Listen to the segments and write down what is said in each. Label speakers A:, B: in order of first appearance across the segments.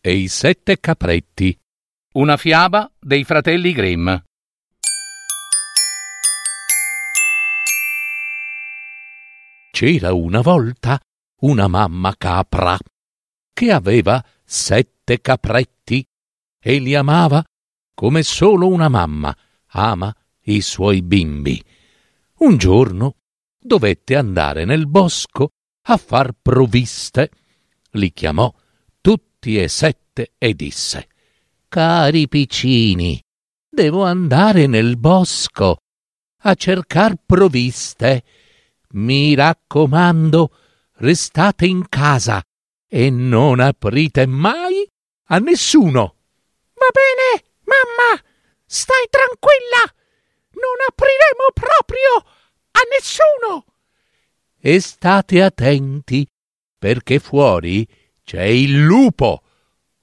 A: e i sette capretti. Una fiaba dei fratelli Grimm. C'era una volta una mamma capra che aveva sette capretti e li amava come solo una mamma ama i suoi bimbi. Un giorno dovette andare nel bosco a far provviste. Li chiamò tutti e sette e disse Cari piccini, devo andare nel bosco a cercar provviste. Mi raccomando, restate in casa e non aprite mai a nessuno.
B: Va bene, mamma, stai tranquilla. Non apriremo proprio a nessuno.
A: E state attenti, perché fuori c'è il lupo.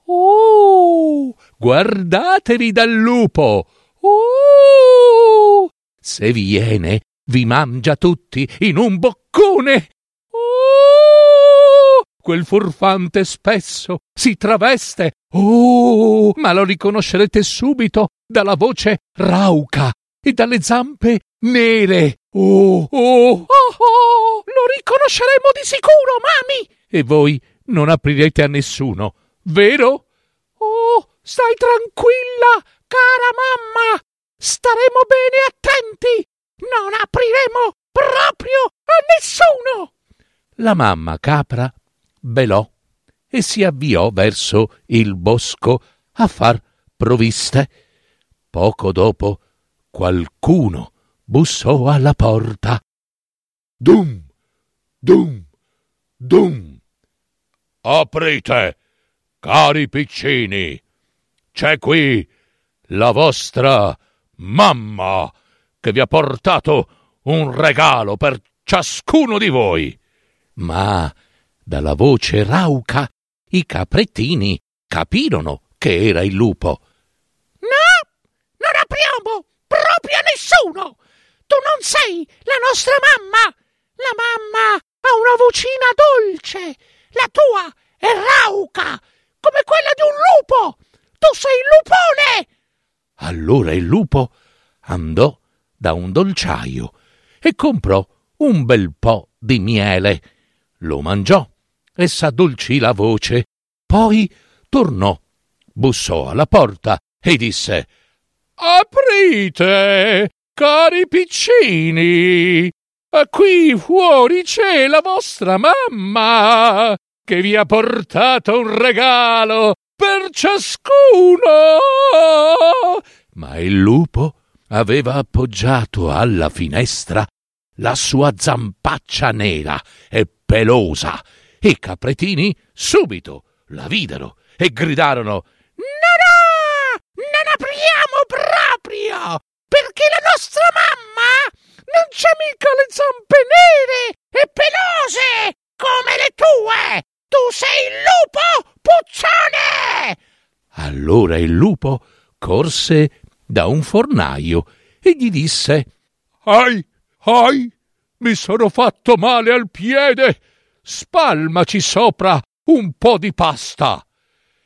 A: Oh, guardatevi dal lupo. Oh, se viene, vi mangia tutti in un boccone. Oh, quel furfante spesso si traveste. Oh, ma lo riconoscerete subito dalla voce rauca e dalle zampe nere. Oh, oh, oh,
B: oh, lo riconosceremo di sicuro, mami.
A: E voi non aprirete a nessuno, vero?
B: Oh, stai tranquilla, cara mamma. Staremo bene attenti. Non apriremo proprio a nessuno.
A: La mamma capra belò e si avviò verso il bosco a far provviste. Poco dopo qualcuno bussò alla porta. Dum, dum, dum. Aprite, cari piccini. C'è qui la vostra mamma che vi ha portato un regalo per ciascuno di voi. Ma dalla voce rauca i caprettini capirono che era il lupo.
B: No, non apriamo proprio nessuno. Tu non sei la nostra mamma. La mamma ha una vocina dolce. La tua è rauca, come quella di un lupo. Tu sei il lupone.
A: Allora il lupo andò da un dolciaio e comprò un bel po' di miele. Lo mangiò e s'addolcì la voce. Poi tornò, bussò alla porta e disse Aprite, cari piccini. Qui fuori c'è la vostra mamma che vi ha portato un regalo per ciascuno. Ma il lupo aveva appoggiato alla finestra la sua zampaccia nera e pelosa. I capretini subito la videro e gridarono
B: No, no! Non apriamo proprio! Perché la nostra mamma non c'ha mica le zampe nere e pelose come le tue! Tu sei il lupo, puccione!
A: Allora il lupo corse da un fornaio e gli disse Ai, ai, mi sono fatto male al piede, spalmaci sopra un po' di pasta.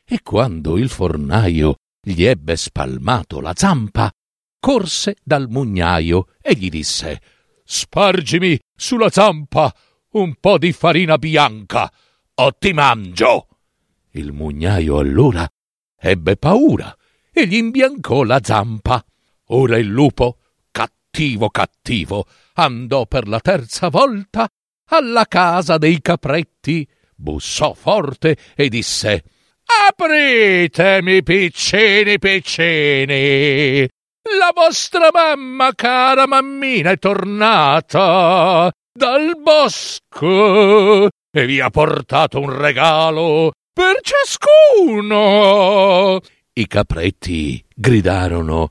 A: E quando il fornaio gli ebbe spalmato la zampa, corse dal mugnaio e gli disse Spargimi sulla zampa un po' di farina bianca, o ti mangio. Il mugnaio allora ebbe paura e gli imbiancò la zampa. Ora il lupo, cattivo cattivo, andò per la terza volta alla casa dei capretti, bussò forte e disse Apritemi, piccini piccini! La vostra mamma, cara mammina, è tornata dal bosco e vi ha portato un regalo per ciascuno. I capretti gridarono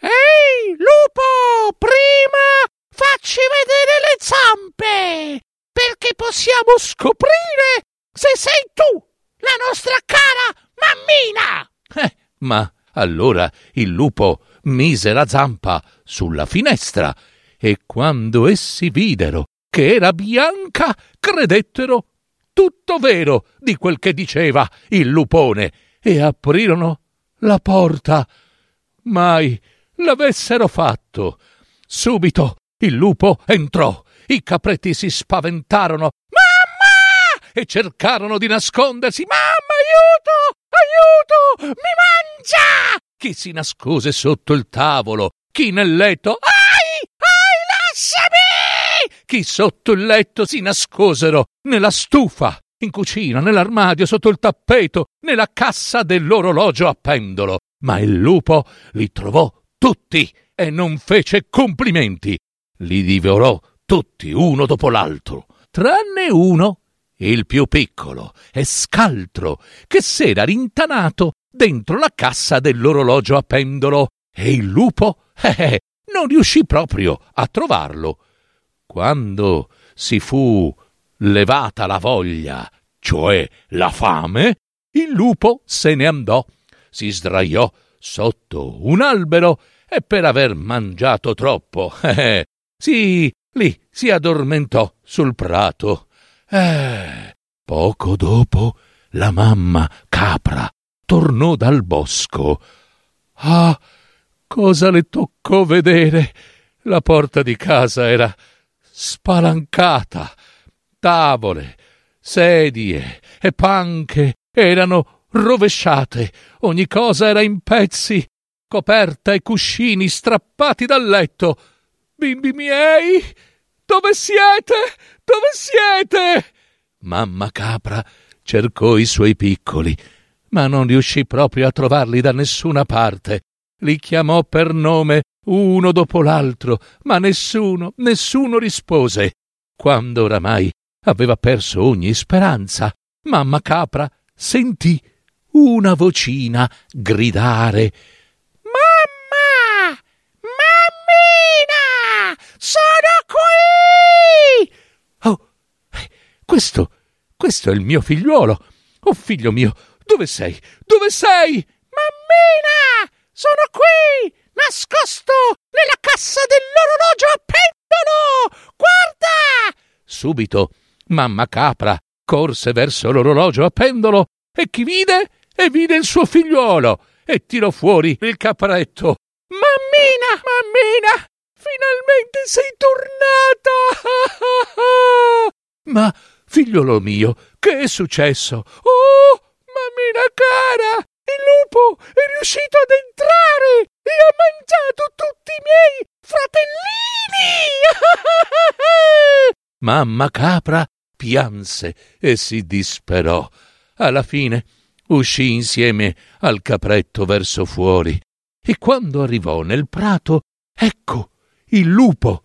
B: Ehi, lupo, prima facci vedere le zampe, perché possiamo scoprire se sei tu, la nostra cara mammina.
A: Eh, ma allora il lupo mise la zampa sulla finestra e quando essi videro che era bianca, credettero tutto vero di quel che diceva il lupone e aprirono la porta. Mai l'avessero fatto. Subito il lupo entrò, i capretti si spaventarono. Mamma! e cercarono di nascondersi. Mamma, aiuto! Aiuto! Mi mangia! Chi si nascose sotto il tavolo, chi nel letto. Ai! Ai, lasciami! Chi sotto il letto si nascosero nella stufa, in cucina, nell'armadio, sotto il tappeto, nella cassa dell'orologio a pendolo. Ma il lupo li trovò tutti e non fece complimenti. Li divorò tutti uno dopo l'altro, tranne uno, il più piccolo e scaltro, che s'era rintanato dentro la cassa dell'orologio a pendolo e il lupo, eh, eh, non riuscì proprio a trovarlo. Quando si fu levata la voglia, cioè la fame, il lupo se ne andò, si sdraiò sotto un albero e per aver mangiato troppo, eh, sì, lì si addormentò sul prato. Eh, poco dopo la mamma capra tornò dal bosco. Ah, cosa le toccò vedere? La porta di casa era spalancata. Tavole, sedie e panche erano rovesciate, ogni cosa era in pezzi, coperta e cuscini strappati dal letto. Bimbi miei, dove siete? Dove siete? Mamma capra cercò i suoi piccoli, ma non riuscì proprio a trovarli da nessuna parte. Li chiamò per nome uno dopo l'altro, ma nessuno, nessuno rispose. Quando oramai aveva perso ogni speranza, mamma capra sentì una vocina gridare
B: Mamma! Mammina! Sono qui!
A: Oh, questo, questo è il mio figliuolo. Oh, figlio mio, dove sei? Dove sei?
B: Mammina! Sono qui! Nascosto nella cassa dell'orologio a pendolo! Guarda!
A: Subito mamma capra corse verso l'orologio a pendolo e chi vide? E vide il suo figliuolo e tirò fuori il capretto.
B: Mammina, mammina, finalmente sei tornata!
A: Ma, figliolo mio, che è successo? Oh,
B: mammina cara, il lupo è riuscito ad entrare e ha mangiato tutti i miei fratellini!
A: Mamma capra pianse e si disperò. Alla fine uscì insieme al capretto verso fuori e quando arrivò nel prato, ecco il lupo,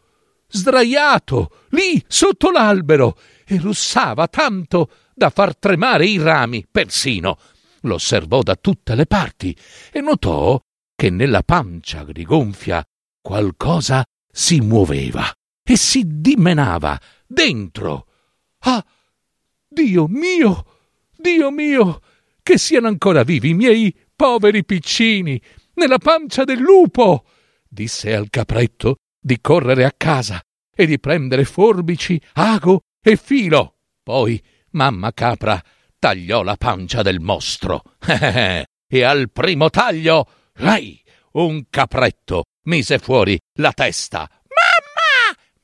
A: sdraiato lì sotto l'albero e russava tanto da far tremare i rami persino. Lo osservò da tutte le parti e notò che nella pancia rigonfia qualcosa si muoveva e si dimenava dentro. Ah, Dio mio, Dio mio, che siano ancora vivi i miei poveri piccini nella pancia del lupo. Disse al capretto di correre a casa e di prendere forbici, ago e filo. Poi mamma capra tagliò la pancia del mostro. e al primo taglio, lei, un capretto, mise fuori la testa.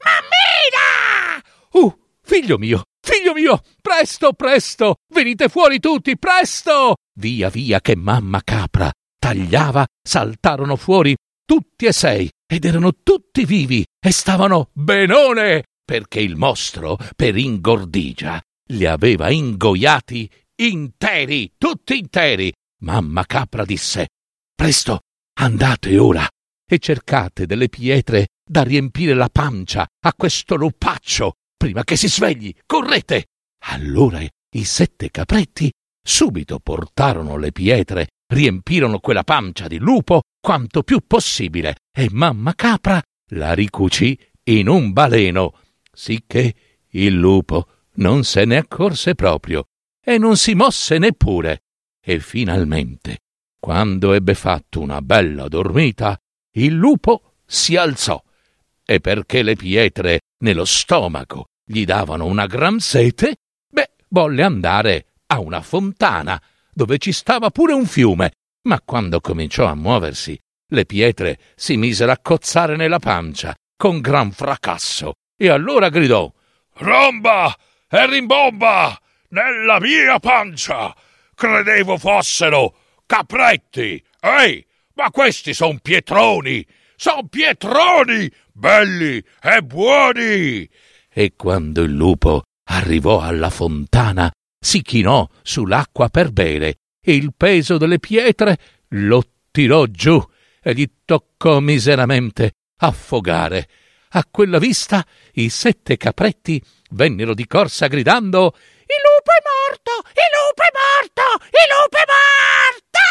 B: Mammina!
A: Uh, figlio mio, Figlio mio, presto, presto, venite fuori tutti, presto! Via via che mamma capra tagliava, saltarono fuori tutti e sei ed erano tutti vivi e stavano benone perché il mostro, per ingordigia, li aveva ingoiati interi, tutti interi. Mamma capra disse: Presto, andate ora e cercate delle pietre da riempire la pancia a questo lupaccio prima che si svegli. Correte! Allora i sette capretti subito portarono le pietre riempirono quella pancia di lupo quanto più possibile e mamma capra la ricucì in un baleno, sicché il lupo non se ne accorse proprio e non si mosse neppure. E finalmente, quando ebbe fatto una bella dormita, il lupo si alzò e perché le pietre nello stomaco gli davano una gran sete, beh, volle andare a una fontana dove ci stava pure un fiume, ma quando cominciò a muoversi, le pietre si misero a cozzare nella pancia con gran fracasso e allora gridò Romba e rimbomba nella mia pancia! Credevo fossero capretti! Ehi, ma questi son pietroni! Son pietroni! Belli e buoni! E quando il lupo arrivò alla fontana, si chinò sull'acqua per bere e il peso delle pietre lo tirò giù e gli toccò miseramente affogare. A quella vista i sette capretti vennero di corsa gridando Il lupo è morto! Il lupo è morto! Il lupo è morto!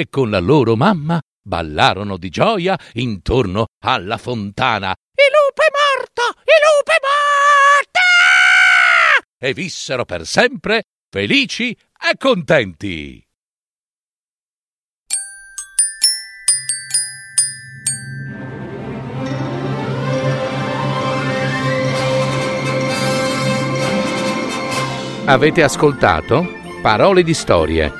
A: E con la loro mamma ballarono di gioia intorno alla fontana. Il lupo è morto! Il lupo è morto! E vissero per sempre felici e contenti. Avete ascoltato Parole di storie,